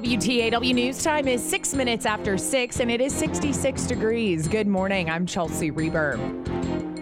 WTAW News Time is six minutes after six, and it is 66 degrees. Good morning. I'm Chelsea Reber.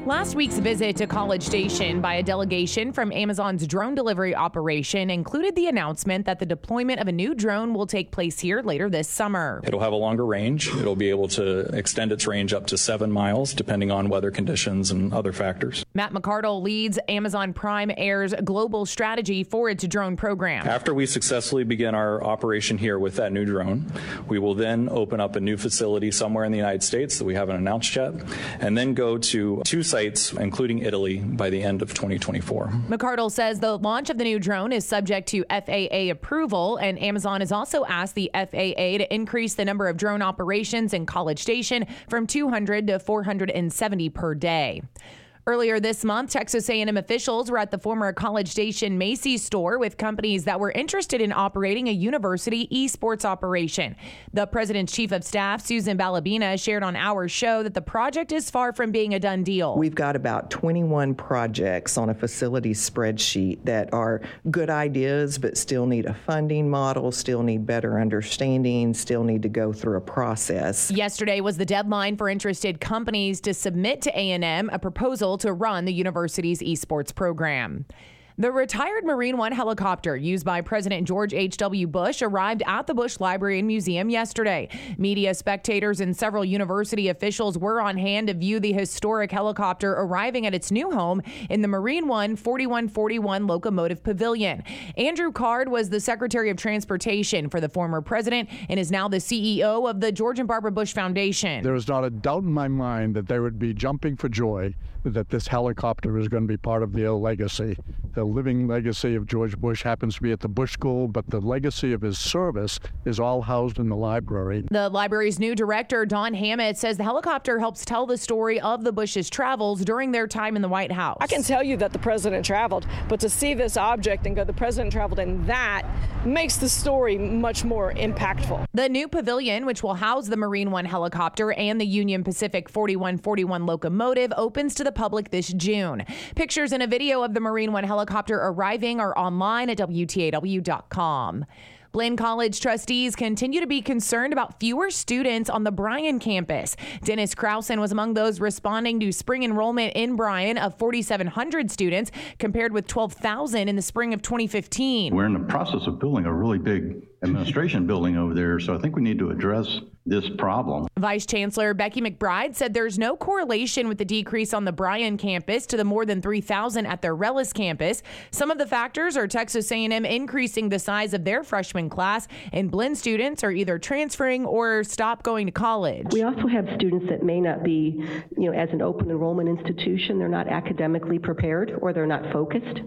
Last week's visit to College Station by a delegation from Amazon's drone delivery operation included the announcement that the deployment of a new drone will take place here later this summer. It'll have a longer range. It'll be able to extend its range up to seven miles, depending on weather conditions and other factors. Matt McCardle leads Amazon Prime Air's global strategy for its drone program. After we successfully begin our operation here with that new drone, we will then open up a new facility somewhere in the United States that we haven't announced yet, and then go to two sites sites, including Italy, by the end of 2024. McCardle says the launch of the new drone is subject to FAA approval, and Amazon has also asked the FAA to increase the number of drone operations in College Station from 200 to 470 per day. Earlier this month, Texas A&M officials were at the former College Station Macy's store with companies that were interested in operating a university esports operation. The president's chief of staff, Susan Ballabina, shared on our show that the project is far from being a done deal. We've got about 21 projects on a facility spreadsheet that are good ideas, but still need a funding model, still need better understanding, still need to go through a process. Yesterday was the deadline for interested companies to submit to A&M a proposal to run the university's esports program. The retired Marine One helicopter used by President George H.W. Bush arrived at the Bush Library and Museum yesterday. Media spectators and several university officials were on hand to view the historic helicopter arriving at its new home in the Marine One 4141 Locomotive Pavilion. Andrew Card was the Secretary of Transportation for the former president and is now the CEO of the George and Barbara Bush Foundation. There is not a doubt in my mind that they would be jumping for joy that this helicopter is going to be part of their legacy. The living legacy of George Bush happens to be at the Bush School, but the legacy of his service is all housed in the library. The library's new director, Don Hammett, says the helicopter helps tell the story of the Bush's travels during their time in the White House. I can tell you that the president traveled, but to see this object and go, the president traveled, and that makes the story much more impactful. The new pavilion, which will house the Marine One helicopter and the Union Pacific 4141 locomotive, opens to the public this June. Pictures and a video of the Marine One helicopter arriving are online at WTAW.com. Blinn College trustees continue to be concerned about fewer students on the Bryan campus. Dennis Krausen was among those responding to spring enrollment in Bryan of 4,700 students compared with 12,000 in the spring of 2015. We're in the process of building a really big administration building over there, so I think we need to address this problem. Vice Chancellor Becky McBride said there's no correlation with the decrease on the Bryan campus to the more than 3,000 at their Rellis campus. Some of the factors are Texas A&M increasing the size of their freshman class, and Blinn students are either transferring or stop going to college. We also have students that may not be, you know, as an open enrollment institution, they're not academically prepared or they're not focused.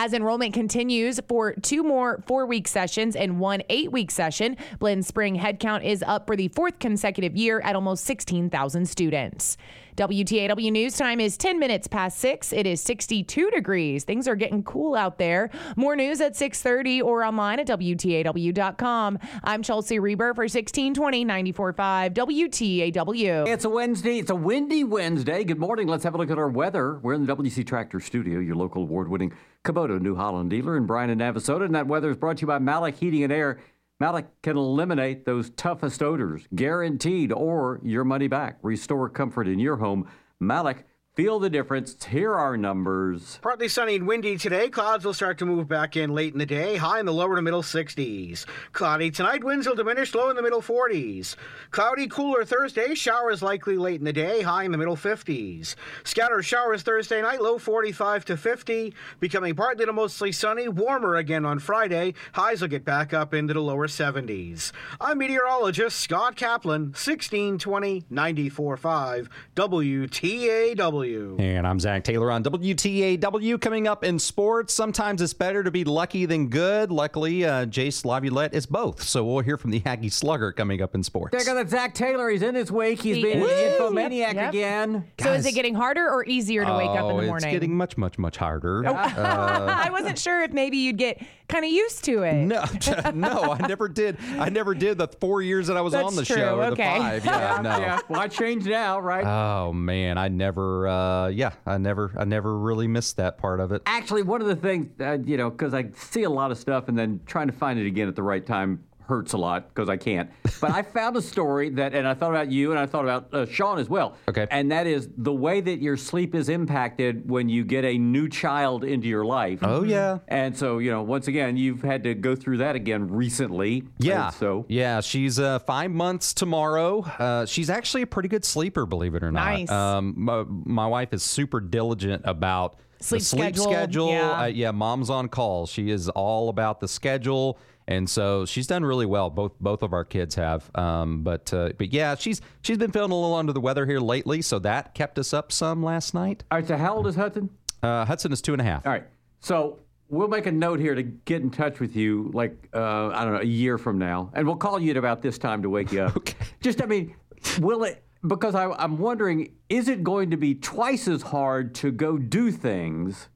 As enrollment continues for two more four week sessions and one eight week session, Blinn Spring headcount is up for the fourth consecutive year at almost 16,000 students. WTAW News Time is 10 minutes past 6. It is 62 degrees. Things are getting cool out there. More news at 6:30 or online at WTAW.com. I'm Chelsea Reber for 1620 945 WTAW. It's a Wednesday. It's a windy Wednesday. Good morning. Let's have a look at our weather. We're in the WC Tractor Studio, your local award-winning Kubota New Holland dealer in Bryan and Navasota. And that weather is brought to you by Malik Heating and Air. Malik can eliminate those toughest odors, guaranteed, or your money back. Restore comfort in your home. Malik Feel the difference. Here are numbers. Partly sunny and windy today. Clouds will start to move back in late in the day. High in the lower to middle 60s. Cloudy tonight. Winds will diminish. Low in the middle 40s. Cloudy, cooler Thursday. Showers likely late in the day. High in the middle 50s. Scattered showers Thursday night. Low 45 to 50. Becoming partly to mostly sunny. Warmer again on Friday. Highs will get back up into the lower 70s. I'm meteorologist Scott Kaplan. 1620 945 WTAW. WTAW. And I'm Zach Taylor on WTAW. Coming up in sports, sometimes it's better to be lucky than good. Luckily, uh, Jace Laviolette is both. So we'll hear from the Aggie Slugger coming up in sports. There goes Zach Taylor. He's in his wake. He's He being an is. infomaniac Yep. again. So is it getting harder or easier to wake up in the morning? Oh, It's getting much, much, much harder. Uh, I wasn't sure if maybe you'd get kind of used to it. no, no, I never did. I never did the four years that I was That's on the true, show. Or okay. the five. Yeah, no. Yeah. Well, I changed now, right? Oh man, I never. Uh, yeah, I never. I never really missed that part of it. Actually, one of the things, uh, you know, because I see a lot of stuff and then trying to find it again at the right time hurts a lot because I can't. But I found a story that, and I thought about you and I thought about uh, Sean as well. Okay. And that is the way that your sleep is impacted when you get a new child into your life. Oh, yeah. And so, you know, once again, you've had to go through that again recently. Yeah. And so. yeah, she's uh, five months tomorrow. Uh, she's actually a pretty good sleeper, believe it or not. Nice. Um, my, my wife is super diligent about Sleep the sleep schedule, schedule. yeah. Uh, yeah, mom's on call. She is all about the schedule. And so she's done really well. Both both of our kids have. Um, but uh, but yeah, she's she's been feeling a little under the weather here lately, so that kept us up some last night. All right, so how old is Hudson? Uh, Hudson is two and a half. All right. So we'll make a note here to get in touch with you, like uh, I don't know, a year from now, and we'll call you at about this time to wake you up. okay. Just, I mean, will it? Because I, I'm wondering, is it going to be twice as hard to go do things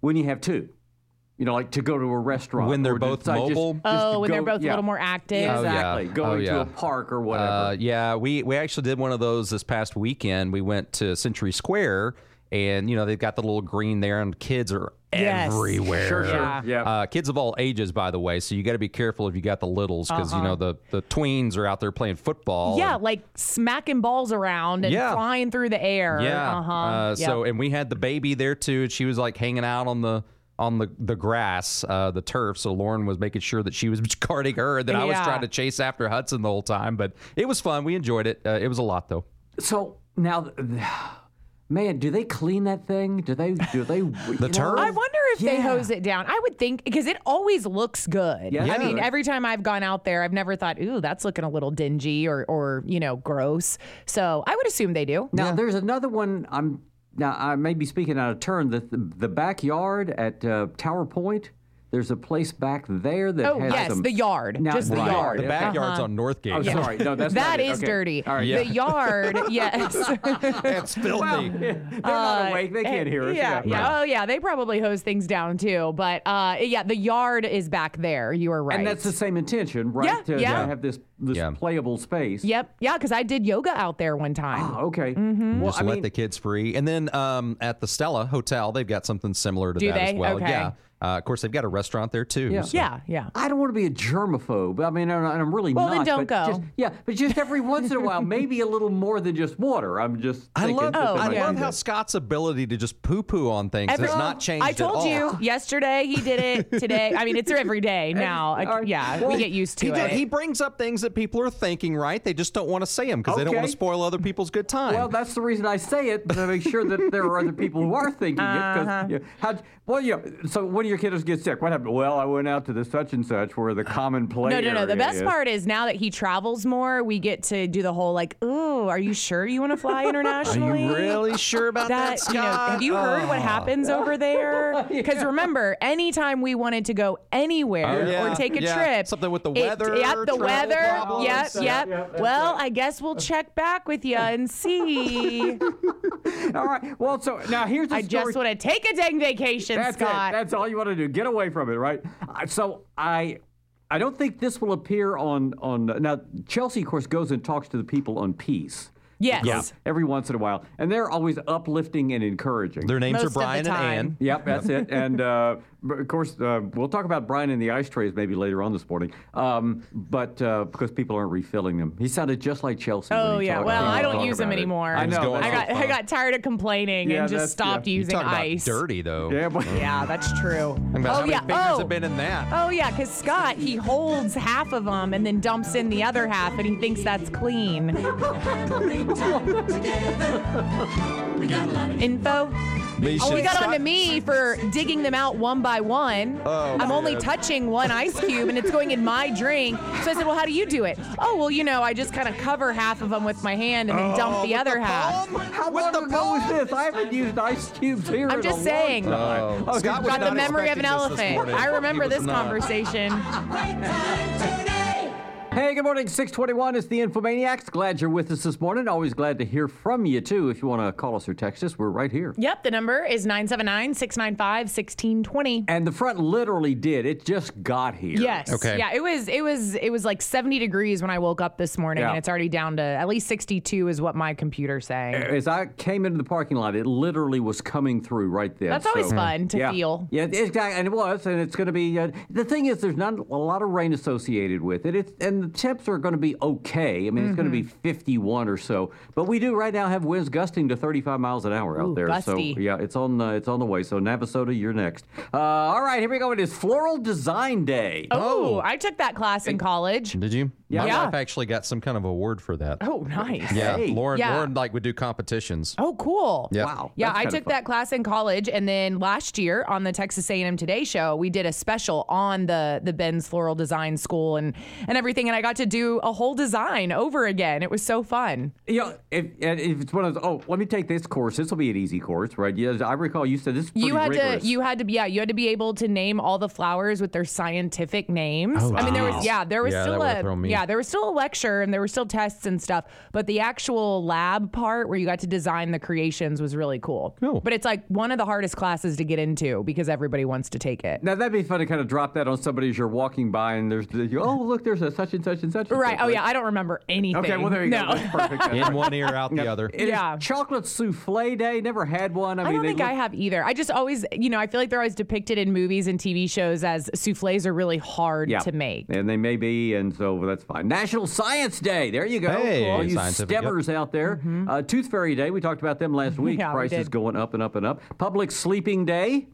when you have two? You know, like to go to a restaurant When they're both just, like, just- mobile? just Oh, to when they're go- both a little more active. Oh, yeah. Exactly. Going Oh, to a park or whatever. Uh, yeah, we we actually did one of those this past weekend. We went to Century Square, and you know they've got the little green there, and kids are Yes. everywhere. Sure, sure. Yeah. Yeah. Uh, kids of all ages, by the way. So you got to be careful if you got the littles, because you Uh-huh. know the the tweens are out there playing football. Yeah, and- like smacking balls around and Yeah. flying through the air. yeah. Uh-huh. Uh, Yep. So and we had the baby there too, and she was like hanging out on the. On the, the grass, uh, the turf. So Lauren was making sure that she was guarding her, and that I was trying to chase after Hudson the whole time. But it was fun. We enjoyed it. Uh, it was a lot though. So now, man, do they clean that thing? Do they? Do they? the turf? I wonder if they hose it down. I would think because it always looks good. Yeah. I mean, every time I've gone out there, I've never thought, "Ooh, that's looking a little dingy or, or you know, gross." So I would assume they do. Now there's another one. I'm now I may be speaking out of turn. The the, the backyard at uh, Tower Point. There's a place back there that Oh has yes, some. the yard, Now- just the Right. yard. The backyard's Uh-huh. on Northgate. Oh, sorry. No, that's That not it. is Okay. dirty. All right. The yard, yes. It's filthy. They're not awake. They can't hear us. Uh, Yeah, yeah. Oh, yeah. They probably hose things down too. But uh, yeah, the yard is back there. You are right. And that's the same intention, right? Yeah, to, yeah. have this this Yeah. playable space. Yep. Yeah, because I did yoga out there one time. Oh, okay. Mm-hmm. Well, just I let mean, the kids free. And then um, at the Stella Hotel, they've got something similar to Do that as well. Okay. Yeah. Uh, of course, they've got a restaurant there too. Yeah. so- Yeah, yeah. I don't want to be a germaphobe. I mean, and I'm really Well, not. then don't go. Just, yeah, but just every once in a while, maybe a little more than just water. I'm just. I love, Oh, I might love how. Scott's ability to just poo poo on things Every- has not changed I at told all. you yesterday he did it. Today, I mean, it's every day now. I- yeah, Well, we get used to He, it. did- he brings up things that people are thinking, right? They just don't want to say them because they don't want to spoil other people's good time. Well, that's the reason I say it to make sure that there are other people who are thinking it. Uh-huh. Because you know, how, well, you know, so when your kiddos get sick, what happened? Well, I went out to the such and such where the common play. no, no, no. The best is. part is now that he travels more, we get to do the whole like, "Ooh, are you sure you want to fly internationally? are internationally?" you really sure about that, you know, have you heard what Oh. happens over there? Because remember, anytime we wanted to go anywhere Oh, yeah, or take a yeah. trip, Something with the it- weather, Yep, the travel weather. Problems. Yep, yep. that's well, I guess we'll check back with you and see. All right. Well, so now here's the I story. just want to take a dang vacation, That's Scott. it. That's all you want to do. Get away from it, right? So I, I don't think this will appear on on now. Chelsea, of course, goes and talks to the people on peace. Yes. Yeah. Every once in a while, and they're always uplifting and encouraging. Their names Most are Brian and time. Ann. Yep, that's it. And uh, of course, uh, we'll talk about Brian and the ice trays maybe later on this morning. Um, but uh, because people aren't refilling them, he sounded just like Chelsea. when Oh he yeah. talked- Well, I don't use them it. anymore. I know. I got so I got tired of complaining Yeah, and just stopped yeah. You using talk about ice. dirty though. Yeah, but Yeah, that's true. Oh how many yeah. fingers oh. have been in that. Oh yeah, because Scott he holds half of them and then dumps in the other half, and he thinks that's clean. Info Me Oh, should- you got Scott- onto me for digging them out one by one. Oh, I'm only touching one ice cube and it's going in my drink. So I said, Well, how do you do it? Oh, well, you know, I just kind of cover half of them with my hand and then oh, dump Oh, the other the half. How long ago was this? I haven't used ice cubes here. I'm in just a saying. Long time. Oh, Okay, Scott was Got the memory of an expecting this this elephant. morning. I remember was this not. conversation. Hey, good morning. 621 is the Infomaniacs. Glad you're with us this morning. Always glad to hear from you, too. If you want to call us or text us, we're right here. Yep, the number is 979 695 1620. And the front literally did. It just got here. Yes. Okay. Yeah, it was it was it was like 70 degrees when I woke up this morning Yeah. and it's already down to at least 62 is what my computer's saying. As I came into the parking lot, it literally was coming through right there. That's always fun to yeah. feel. Yeah, exactly, and it was, and it's going to be. Uh, the thing is, there's not a lot of rain associated with it. It's and the temps are going to be okay. I mean, it's going to be Mm-hmm. 51 or so, but we do right now have winds gusting to 35 miles an hour out Ooh, there. gusty. So yeah, it's on uh, it's on the way. So Navasota, you're next. Uh, all right, here we go. It is Floral Design Day. Oh, I took that class in college. Did you? My Yeah. wife actually got some kind of award for that. Oh, nice. Yeah, Hey. Lauren. Yeah. Lauren like would do competitions. Oh, cool. Yeah. Wow. Yeah, that's I took that class in college, and then last year on the Texas A&M Today show, we did a special on the the Benz Floral Design School and and everything, and I got to do a whole design over again. It was so fun. You know, if, and if it's one of those, oh, let me take this course. This will be an easy course, right? Yes, I recall you said this pretty You had rigorous. to, you had to, yeah, you had to be able to name all the flowers with their scientific names. Oh, I mean, there was, yeah, there was Yeah, still a, thrown me. Yeah, there was still a lecture and there were still tests and stuff, but the actual lab part where you got to design the creations was really cool. Cool. But it's like one of the hardest classes to get into because everybody wants to take it. Now that'd be fun to kind of drop that on somebody as you're walking by, and there's the, oh look, there's a such and such and such. and Right. such, Oh yeah, I don't remember anything. Okay, well there you no. go. That's perfect. That's In one ear, out the other. It is Yeah. chocolate souffle day. Never had one. I, mean, I don't they think look, I have either. I just always, you know, I feel like they're always depicted in movies and TV shows as souffles are really hard yeah. to make. and they may be, and so that's fine. National Science Day. There you go. Hey, all you scientific, yep. out there. Uh, Tooth Fairy Day. We talked about them last week. Mm-hmm. Yeah, Prices did. going up and up and up. Public Sleeping Day.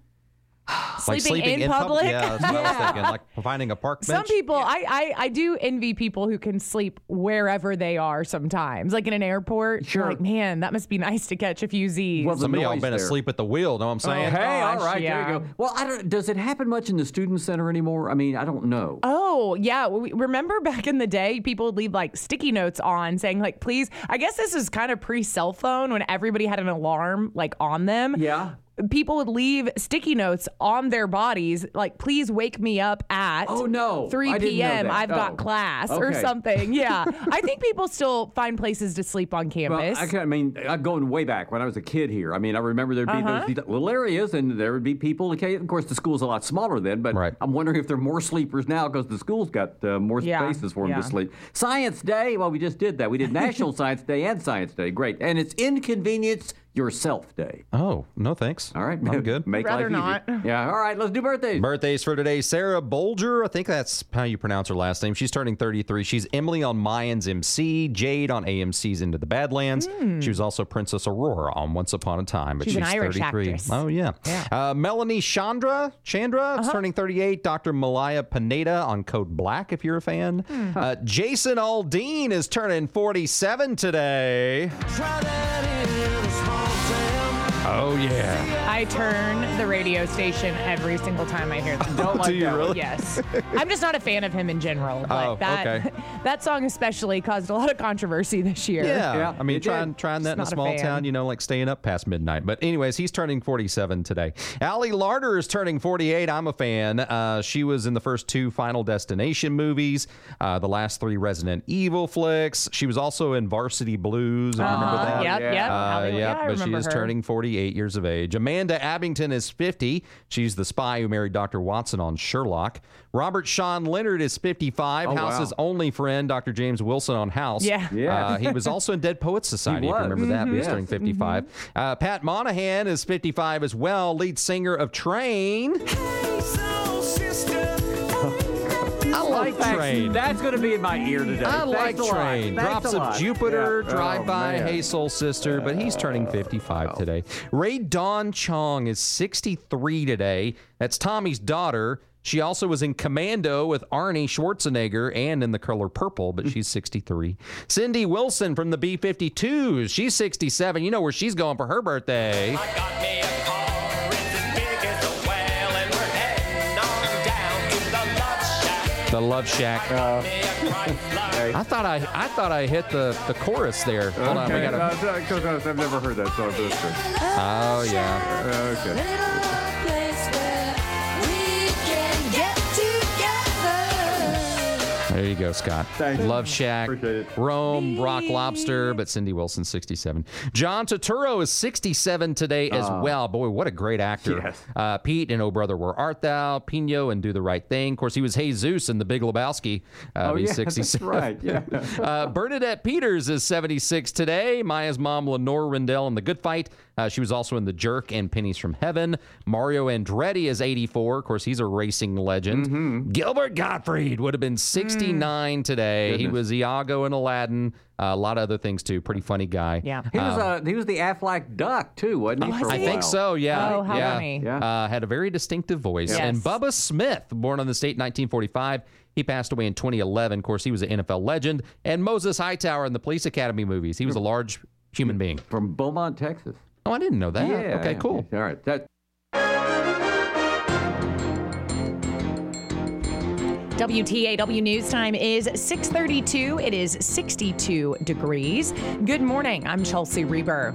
Like Sleeping in pub- public? yeah, that's what I was thinking. Like finding a park bench. Some people, I, I, I do envy people who can sleep wherever they are sometimes, like in an airport. Sure. Like, man, that must be nice to catch a few Z's. Well, the Some of y'all been there. asleep at the wheel. Know what I'm oh, saying? Hey, all gosh, right, there yeah. you go. Well, I don't. Does it happen much in the student center anymore? I mean, I don't know. Oh, yeah. Remember back in the day, people would leave like sticky notes on saying, like, please, I guess this is kind of pre cell phone when everybody had an alarm like on them. Yeah. People would leave sticky notes on their bodies, like, please wake me up at Oh, no. 3 I didn't know p.m. I've Oh. got class or something. Yeah. I think people still find places to sleep on Well, campus. I, can, I mean, I'm going way back when I was a kid here. I mean, I remember there'd be Uh-huh. those these little areas, and there would be people. Okay, of course, the school's a lot smaller then, but Right. I'm wondering if there are more sleepers now because the school's got uh, more Yeah, spaces for them yeah. to sleep. Science Day. Well, we just did that. We did National Science Day and Science Day. Great, and it's Inconvenience Yourself Day. Oh, no thanks. All right, I'm good. Make Rather life easy. not. Yeah. All right, let's do birthdays. Birthdays for today. Sarah Bolger, I think that's how you pronounce her last name. She's turning 33. She's Emily on Mayans MC, Jade on AMC's Into the Badlands. She was also Princess Aurora on Once Upon a Time, but Hmm. She's she's, an Irish 33. actress. Oh, yeah. Yeah. Uh-huh. Uh, Melanie Chandra, Chandra is turning 38. Dr. Malaya Pineda on Code Black, if you're a fan. Hmm. Uh, Jason Aldean is turning 47 today. Oh, yeah. I turn the radio station every single time I hear that. Don't like Do you that really? Yes. I'm just not a fan of him in general. But Oh, that, okay. that song especially caused a lot of controversy this year. Yeah, Yeah, I mean, it trying did. trying that in a Just not a small fan. town, you know, like staying up past midnight. But anyways, he's turning 47 today. Ali Larter is turning 48. I'm a fan. Uh, she was in the first two Final Destination movies, uh, the last three Resident Evil flicks. She was also in Varsity Blues. I remember that. Yep, yep. Uh, Hollywood. Yeah, I but she remember is her. turning 48 years of age. Amanda Abbington is 50. She's the spy who married Dr. Watson on Sherlock. Robert Sean Leonard is 55. Oh, wow. House's only friend, Dr. James Wilson on House. Yeah. Yeah. Uh, he was also in Dead Poets Society, if you remember that. But he's Mhm. turning 55. Uh, Pat Monahan is 55 as well, lead singer of Train. I like Train. That's going to be in my ear today. I Thanks like a lot. Train. Drops of. Jupiter, Yeah. Drive Oh, by, man. Hey Soul Sister, but he's turning 55 today. Rae Dawn Chong is 63 today. That's Tommy's daughter. She also was in Commando with Arnie Schwarzenegger and in The Color Purple, but she's 63. Cindy Wilson from the B 52s. She's 67. You know where she's going for her birthday. The Love Shack. I thought I I thought I hit the, the chorus there. Hold on, we gotta. uh, so- I've never heard that song. Oh yeah. Okay. You go, Scott. Love Shack, Roam, Rock Lobster, but Cindy Wilson, 67. John Turturro is 67 today as Oh. well. Boy, what a great actor. Yes. Uh, Pete and Oh Brother, Where Art Thou? Pino and Do the Right Thing. Of course, he was Jesus in The Big Lebowski. Uh, Oh, he's yeah, that's 67. right, yeah. uh, Bernadette Peters is 76 today. Maya's mom, Lenore Rindell, in The Good Fight. Uh, she was also in The Jerk and Pennies from Heaven. Mario Andretti is 84. Of course, he's a racing legend. Mm-hmm. Gilbert Gottfried would have been 69 today. He Mm. Was Iago in Aladdin. Uh, a lot of other things too. Pretty funny guy. Yeah. He was, Um, uh, he was the Aflac Duck, too, wasn't he? for a I think so. Yeah. Oh, how yeah. funny. Yeah. Uh, had a very distinctive voice. Yes. And Bubba Smith, born on the state in 1945, he passed away in 2011. Of course, he was an NFL legend. And Moses Hightower in the Police Academy movies. He was a large human being. From Beaumont, Texas. Oh, I didn't know that. Yeah. Okay, cool. All right. That, WTAW News Time is 632. It is 62 degrees. Good morning. I'm Chelsea Reber.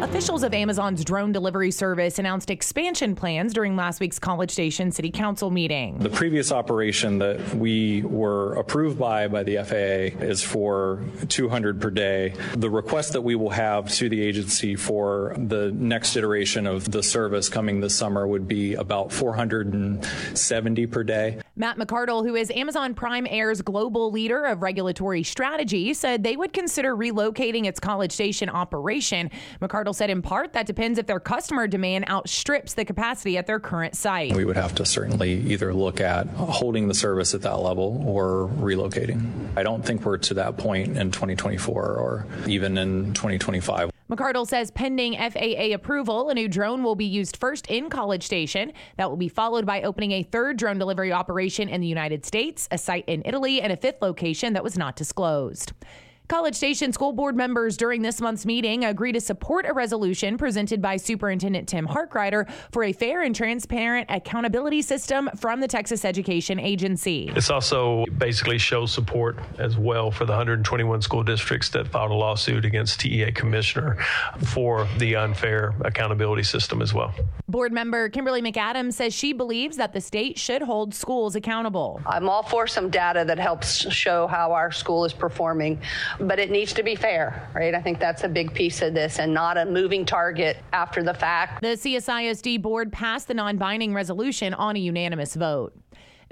Officials of Amazon's drone delivery service announced expansion plans during last week's College Station City Council meeting. The previous operation that we were approved by by the FAA is for 200 per day. The request that we will have to the agency for the next iteration of the service coming this summer would be about 470 per day. Matt McCardle, who is Amazon Prime Air's global leader of regulatory strategy, said they would consider relocating its College Station operation. McCardle said in part that depends if their customer demand outstrips the capacity at their current site. We would have to certainly either look at holding the service at that level or relocating. I don't think we're to that point in 2024 or even in 2025. McCardle says pending FAA approval, a new drone will be used first in College Station. That will be followed by opening a third drone delivery operation in the United States, a site in Italy, and a fifth location that was not disclosed. College Station school board members during this month's meeting agree to support a resolution presented by Superintendent Tim Harkrider for a fair and transparent accountability system from the Texas Education Agency. This also basically shows support as well for the 121 school districts that filed a lawsuit against TEA Commissioner for the unfair accountability system as well. Board member Kimberly McAdams says she believes that the state should hold schools accountable. I'm all for some data that helps show how our school is performing, but it needs to be fair, right? I think that's a big piece of this and not a moving target after the fact. The CSISD board passed the non binding resolution on a unanimous vote.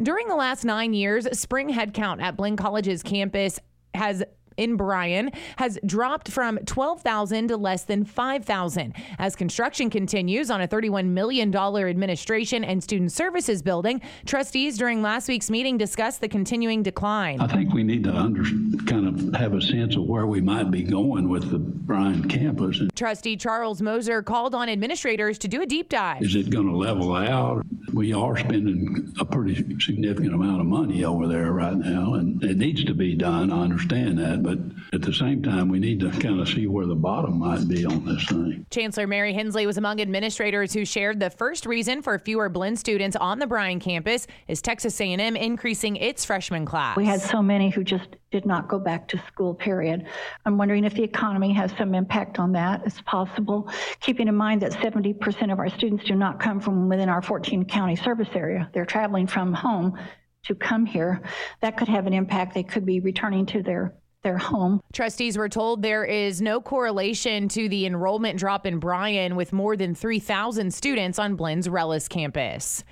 During the last nine years, spring headcount at Blinn College's campus has in Bryan has dropped from 12,000 to less than 5,000 as construction continues on a $31 million administration and student services building. Trustees during last week's meeting discussed the continuing decline. I think we need to under, kind of have a sense of where we might be going with the Bryan campus. Trustee Charles Moser called on administrators to do a deep dive. is it going to level out? We are spending a pretty significant amount of money over there right now, and it needs to be done. I understand that, but at the same time, we need to kind of see where the bottom might be on this thing. Chancellor Mary Hensley was among administrators who shared the first reason for fewer Blinn students on the Bryan campus is Texas A&M increasing its freshman class. We had so many who just did not go back to school, period. I'm wondering if the economy has some impact on that. It's possible, keeping in mind that 70% of our students do not come from within our 14 county service area. They're traveling from home to come here. That could have an impact. They could be returning to their their home. Trustees were told there is no correlation to the enrollment drop in Bryan with more than 3,000 students on Blinn's Rellis campus.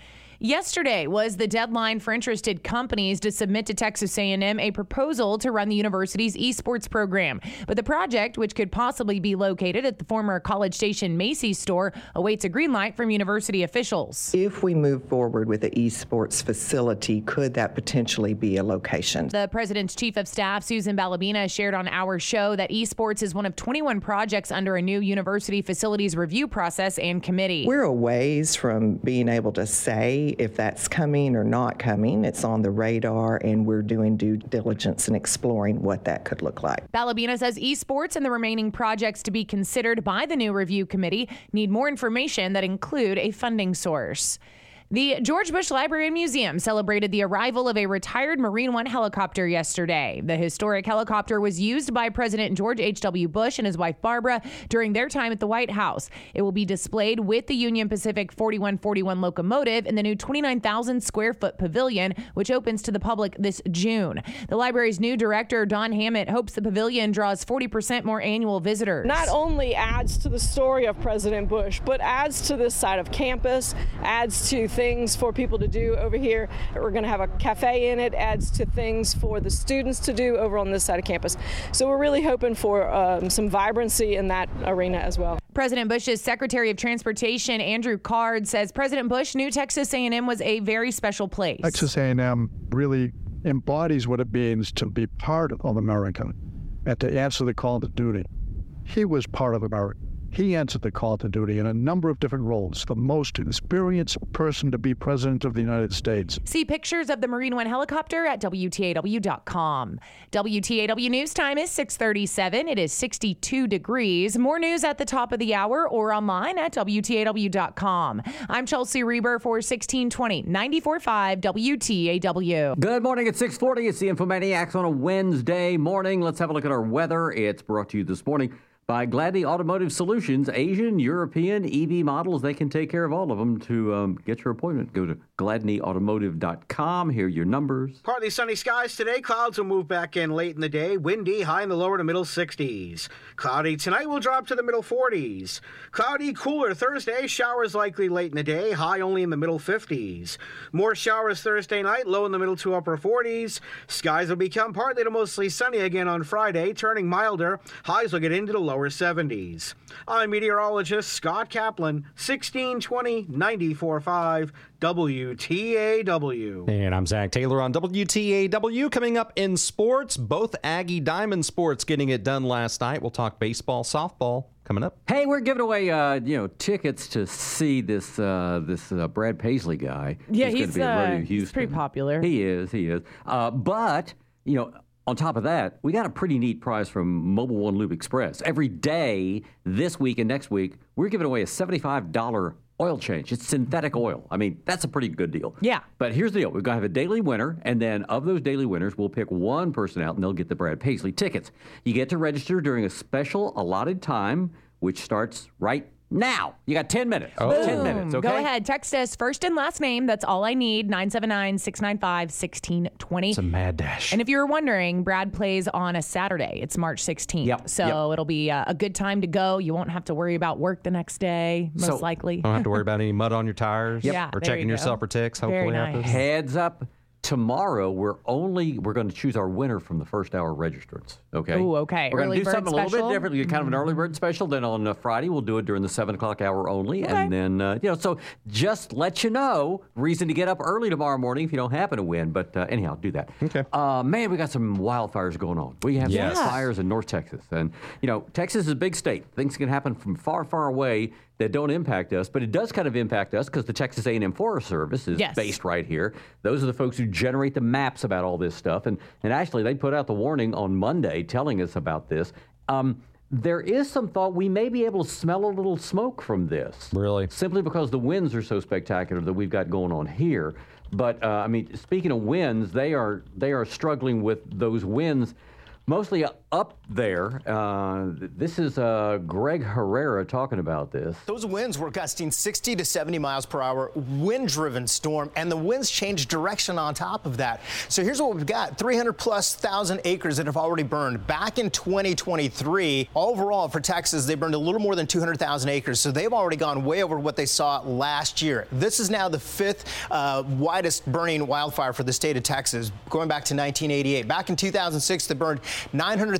Yesterday was the deadline for interested companies to submit to Texas A&M a proposal to run the university's esports program. But the project, which could possibly be located at the former College Station Macy's store, awaits a green light from university officials. If we move forward with the esports facility, could that potentially be a location? The president's chief of staff, Susan Ballabina, shared on our show that esports is one of 21 projects under a new university facilities review process and committee. We're a ways from being able to say if that's coming or not coming. It's on the radar, and we're doing due diligence and exploring what that could look like. Ballabina says esports and the remaining projects to be considered by the new review committee need more information that include a funding source. The George Bush Library and Museum celebrated the arrival of a retired Marine One helicopter yesterday. The historic helicopter was used by President George H.W. Bush and his wife Barbara during their time at the White House. It will be displayed with the Union Pacific 4141 locomotive in the new 29,000 square foot pavilion, which opens to the public this June. The library's new director, Don Hammett, hopes the pavilion draws 40% more annual visitors. Not only adds to the story of President Bush, but adds to this side of campus, adds to things for people to do over here. We're going to have a cafe in it, adds to things for the students to do over on this side of campus. So we're really hoping for um, some vibrancy in that arena as well. President Bush's Secretary of Transportation Andrew Card says President Bush knew Texas A&M was a very special place. Texas A&M really embodies what it means to be part of America and to answer the call to duty. He was part of America. He answered the call to duty in a number of different roles, the most experienced person to be president of the United States. See pictures of the Marine One helicopter at WTAW.com. WTAW news time is 637. It is 62 degrees. More news at the top of the hour or online at WTAW.com. I'm Chelsea Reber for 1620 94.5 WTAW. Good morning at 640. It's the Infomaniacs on a Wednesday morning. Let's have a look at our weather. It's brought to you this morning by Gladney Automotive Solutions. Asian, European, EV models, they can take care of all of them. To um, get your appointment, go to gladneyautomotive.com. Here are your numbers. Partly sunny skies today. Clouds will move back in late in the day. Windy, high in the lower to middle 60s. Cloudy tonight will drop to the middle 40s. Cloudy, cooler Thursday. Showers likely late in the day. High only in the middle 50s. More showers Thursday night. Low in the middle to upper 40s. Skies will become partly to mostly sunny again on Friday, turning milder. Highs will get into the lower 70s. I'm meteorologist Scott Kaplan, 1620 945 WTAW. And I'm Zach Taylor on WTAW. Coming up in sports, both Aggie Diamond Sports getting it done last night. We'll talk baseball, softball coming up. Hey, we're giving away, uh, you know, tickets to see this uh, this uh, Brad Paisley guy. Yeah, who's he's, gonna be uh, he's pretty popular. He is, he is. Uh, but you know. On top of that, we got a pretty neat prize from Mobil 1 Lube Express. Every day this week and next week, we're giving away a $75 oil change. It's synthetic oil. I mean, that's a pretty good deal. Yeah. But here's the deal. We're going to have a daily winner, and then of those daily winners, we'll pick one person out, and they'll get the Brad Paisley tickets. You get to register during a special allotted time, which starts right now. You got 10 minutes. Boom. 10 minutes, okay? Go ahead. Text us first and last name. That's all I need. 979 695 1620. It's a mad dash. And if you were wondering, Brad plays on a Saturday. It's March 16th. Yep, So it'll be uh, a good time to go. You won't have to worry about work the next day, most So- likely. Don't have to worry about any mud on your tires Yeah, or there checking you yourself go. for ticks. Very Hopefully, nice. Heads up. Tomorrow, we're only we're going to choose our winner from the first hour registrants. Okay. Ooh, okay. We're going to do bird something a little special? bit different. Kind of an early bird special. Then on uh, Friday, we'll do it during the seven o'clock hour only. okay. And then uh, you know, so just let you know, reason to get up early tomorrow morning if you don't happen to win. But uh, anyhow, do that. Okay. Uh, man, we got some wildfires going on. We have Yes. fires in North Texas, and you know, Texas is a big state. Things can happen from far, far away that don't impact us, but it does kind of impact us because the Texas A&M Forest Service is Yes. based right here. Those are the folks who generate the maps about all this stuff, and and actually they put out the warning on Monday telling us about this. Um, there is some thought we may be able to smell a little smoke from this. Really? Simply because the winds are so spectacular that we've got going on here. But uh, I mean, speaking of winds, they are they are struggling with those winds. Mostly up there. Uh, this is uh, Greg Herrera talking about this. Those winds were gusting 60 to 70 miles per hour, wind driven storm, and the winds changed direction on top of that. So here's what we've got 300 plus thousand acres that have already burned. Back in 2023, overall for Texas, they burned a little more than 200,000 acres. So they've already gone way over what they saw last year. This is now the fifth uh, widest burning wildfire for the state of Texas, going back to 1988. Back in 2006, they burned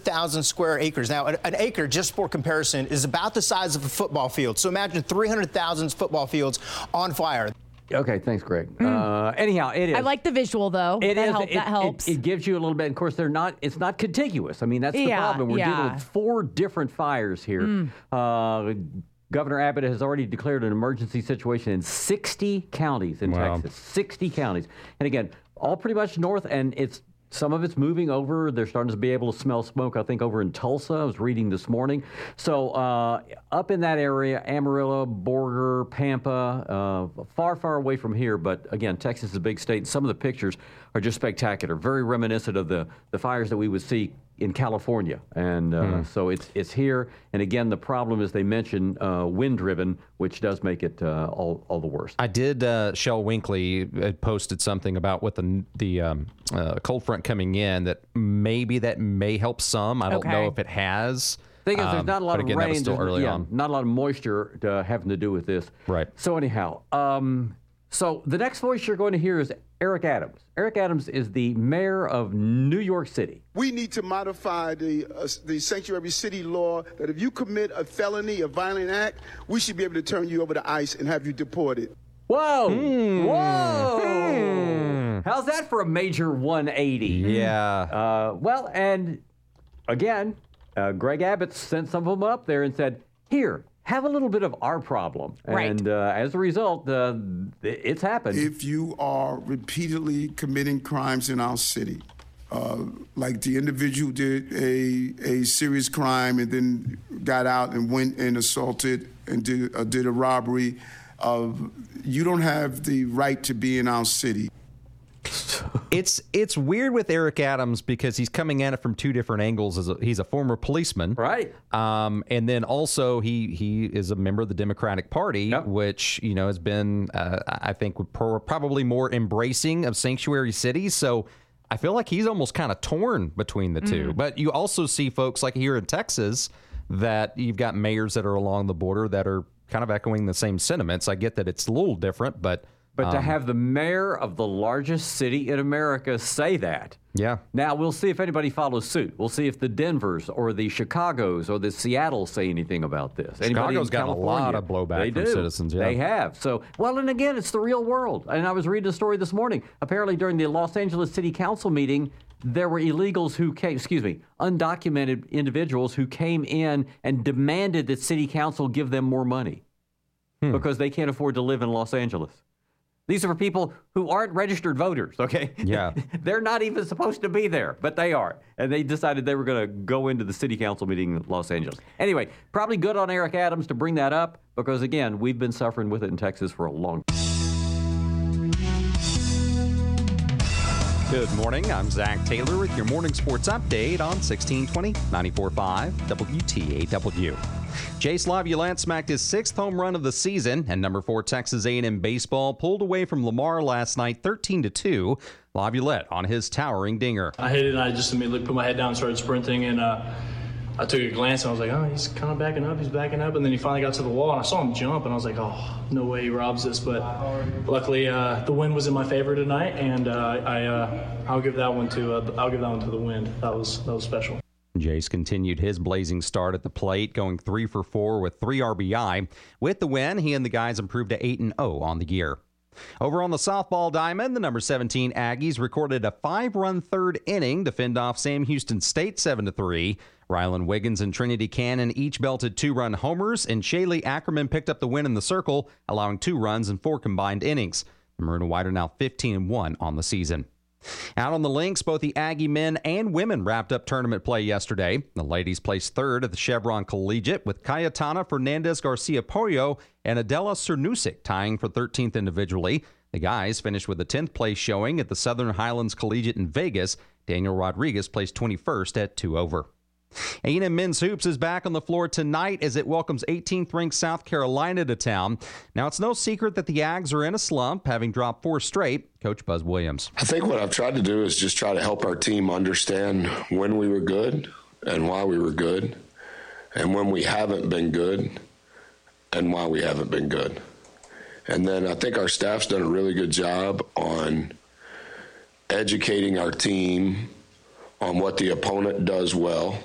900,000 square acres. Now, an, an acre, just for comparison, is about the size of a football field. So imagine 300,000 football fields on fire. Okay, thanks, Greg. Uh, anyhow, it is. I like the visual though. It that, is- help- it- that helps. It, gives you a little bit. Of course, they're not. It's not contiguous. I mean, that's the Yeah, problem. We're dealing with four different fires here. Mm. Uh, Governor Abbott has already declared an emergency situation in 60 counties in Wow. Texas. 60 counties, and again, all pretty much north, and it's Some of it's moving over. They're starting to be able to smell smoke, I think, over in Tulsa. I was reading this morning. So, uh, up in that area, Amarillo, Borger, Pampa, uh, far, far away from here. But again, Texas is a big state. And some of the pictures are just spectacular, very reminiscent of the, the fires that we would see in California, and uh, Hmm. so it's it's here. And again, the problem is they mention uh, wind driven, which does make it uh, all all the worse. I did. Uh, Shel Winkley had posted something about what the the um, uh, cold front coming in that maybe that may help some. I don't know if it has. Thing is, there's Um, not a lot but of again, rain. That was still early yeah, on. Not a lot of moisture uh, having to do with this. Right. So anyhow, um, so the next voice you're going to hear is Eric Adams. Eric Adams is the mayor of New York City. We need to modify the uh, the sanctuary city law that if you commit a felony, a violent act, we should be able to turn you over to ICE and have you deported. Whoa! Hmm. Whoa! How's that for a major 180? Yeah. Uh, well, and again, uh, Greg Abbott sent some of them up there and said, "Here, have a little bit of our problem." Right. And uh, as a result, uh, it's happened. If you are repeatedly committing crimes in our city, uh, like the individual did a a serious crime and then got out and went and assaulted and did uh, did a robbery, uh, you don't have the right to be in our city. It's it's weird with Eric Adams because he's coming at it from two different angles. As a, he's a former policeman, right? Um, and then also he he is a member of the Democratic Party, which you know has been uh, I think probably more embracing of sanctuary cities. So I feel like he's almost kind of torn between the two. Mm. But you also see folks like here in Texas that you've got mayors that are along the border that are kind of echoing the same sentiments. I get that it's a little different, but But to um, have the mayor of the largest city in America say that. Yeah. Now we'll see if anybody follows suit. We'll see if the Denvers or the Chicago's or the Seattle's say anything about this. Anybody Chicago's gotten a lot of blowback they from do. citizens, yeah. They have. So, well, and again, it's the real world. And I was reading a story this morning. Apparently, during the Los Angeles City Council meeting, there were illegals who came, excuse me, undocumented individuals who came in and demanded that City Council give them more money Hmm. because they can't afford to live in Los Angeles. These are for people who aren't registered voters, okay? Yeah. They're not even supposed to be there, but they are. And they decided they were going to go into the city council meeting in Los Angeles. Anyway, probably good on Eric Adams to bring that up because, again, we've been suffering with it in Texas for a long time. Good morning. I'm Zach Taylor with your morning sports update on 1620 94.5 WTAW. Jace Laviolette smacked his sixth home run of the season, and number four Texas A&M baseball pulled away from Lamar last night, 13 to two. Laviolette on his towering dinger. I hit it and I just immediately put my head down and started sprinting and uh, I took a glance and I was like, oh, he's kind of backing up, he's backing up. And then he finally got to the wall and I saw him jump and I was like, oh, no way he robs this. But luckily uh, the wind was in my favor tonight and uh, I, uh, I'll give that one to, uh, I'll give that one to the wind. That was, that was special. Jace continued his blazing start at the plate, going three for four with three RBI. With the win, he and the guys improved to 8 and 0 on the year. Over on the softball diamond, the number 17 Aggies recorded a five-run third inning to fend off Sam Houston State 7 to 3. Rylen Wiggins and Trinity Cannon each belted two-run homers, and Shaylee Ackerman picked up the win in the circle, allowing two runs in four combined innings. The Maroon and White are now 15 and 1 on the season. Out on the links, both the Aggie men and women wrapped up tournament play yesterday. The ladies placed third at the Chevron Collegiate with Cayetana Fernandez Garcia Poggio and Adela Cernousek tying for 13th individually. The guys finished with a 10th place showing at the Southern Highlands Collegiate in Vegas. Daniel Rodriguez placed 21st at two over. A&M Men's Hoops is back on the floor tonight as it welcomes 18th ranked South Carolina to town. Now, it's no secret that the Ags are in a slump, having dropped four straight. Coach Buzz Williams. I think what I've tried to do is just try to help our team understand when we were good and why we were good, and when we haven't been good and why we haven't been good. And then I think our staff's done a really good job on educating our team on what the opponent does well,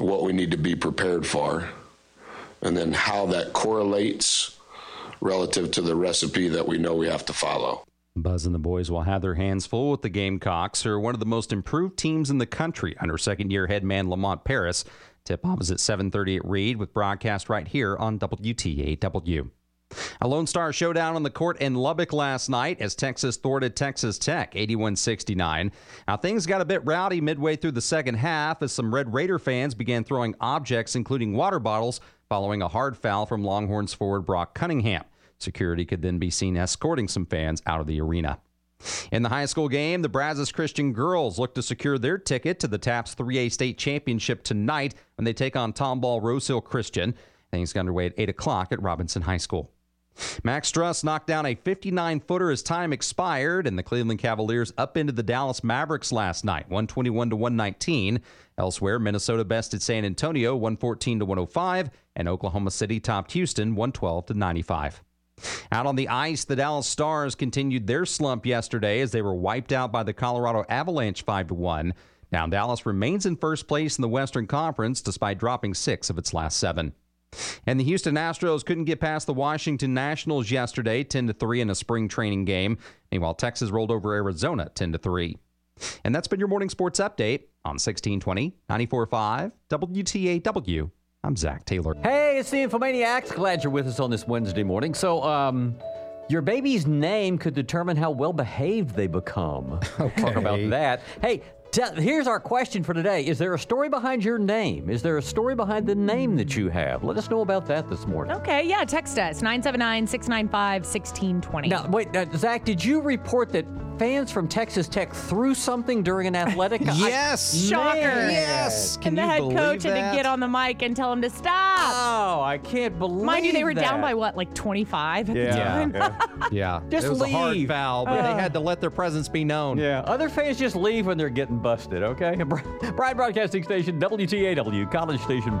what we need to be prepared for, and then how that correlates relative to the recipe that we know we have to follow. Buzz and the boys will have their hands full with the Gamecocks, who are one of the most improved teams in the country under second-year head man Lamont Paris. Tip off is at 7:30 at Reed with broadcast right here on WTAW. A Lone Star showdown on the court in Lubbock last night as Texas thwarted Texas Tech 81 69. Now, things got a bit rowdy midway through the second half as some Red Raider fans began throwing objects, including water bottles, following a hard foul from Longhorns forward Brock Cunningham. Security could then be seen escorting some fans out of the arena. In the high school game, the Brazos Christian girls look to secure their ticket to the TAPS 3A state championship tonight when they take on Tomball Rose Hill Christian. Things get underway at 8 o'clock at Robinson High School. Max Strus knocked down a 59 footer as time expired, and the Cleveland Cavaliers up into the Dallas Mavericks last night, 121 to 119. Elsewhere, Minnesota bested San Antonio 114 to 105, and Oklahoma City topped Houston 112 to 95. Out on the ice, the Dallas Stars continued their slump yesterday as they were wiped out by the Colorado Avalanche 5 to 1. Now Dallas remains in first place in the Western Conference despite dropping 6 of its last 7. And the Houston Astros couldn't get past the Washington Nationals yesterday 10 to 3 in a spring training game. Meanwhile, Texas rolled over Arizona 10 to 3. And that's been your morning sports update on 1620 945 WTAW. I'm Zach Taylor. Hey, it's the Infomaniacs. Glad you're with us on this Wednesday morning. So, um, your baby's name could determine how well behaved they become. Okay. Talk about that. Hey, here's our question for today. Is there a story behind your name? Is there a story behind the name that you have? Let us know about that this morning. Okay, yeah, text us 979 695 1620. Now, wait, uh, Zach, did you report that fans from Texas Tech threw something during an athletic? yes. I, shocker. Yes. Can and the head coach that? had to get on the mic and tell him to stop. Oh, I can't believe it. Mind you, they were that. down by what, like 25 at yeah. the time? Yeah. yeah. Just it was leave. a hard foul, but uh, they had to let their presence be known. Yeah. Other fans just leave when they're getting busted, okay? Bryan Broadcasting Station, WTAW, College Station.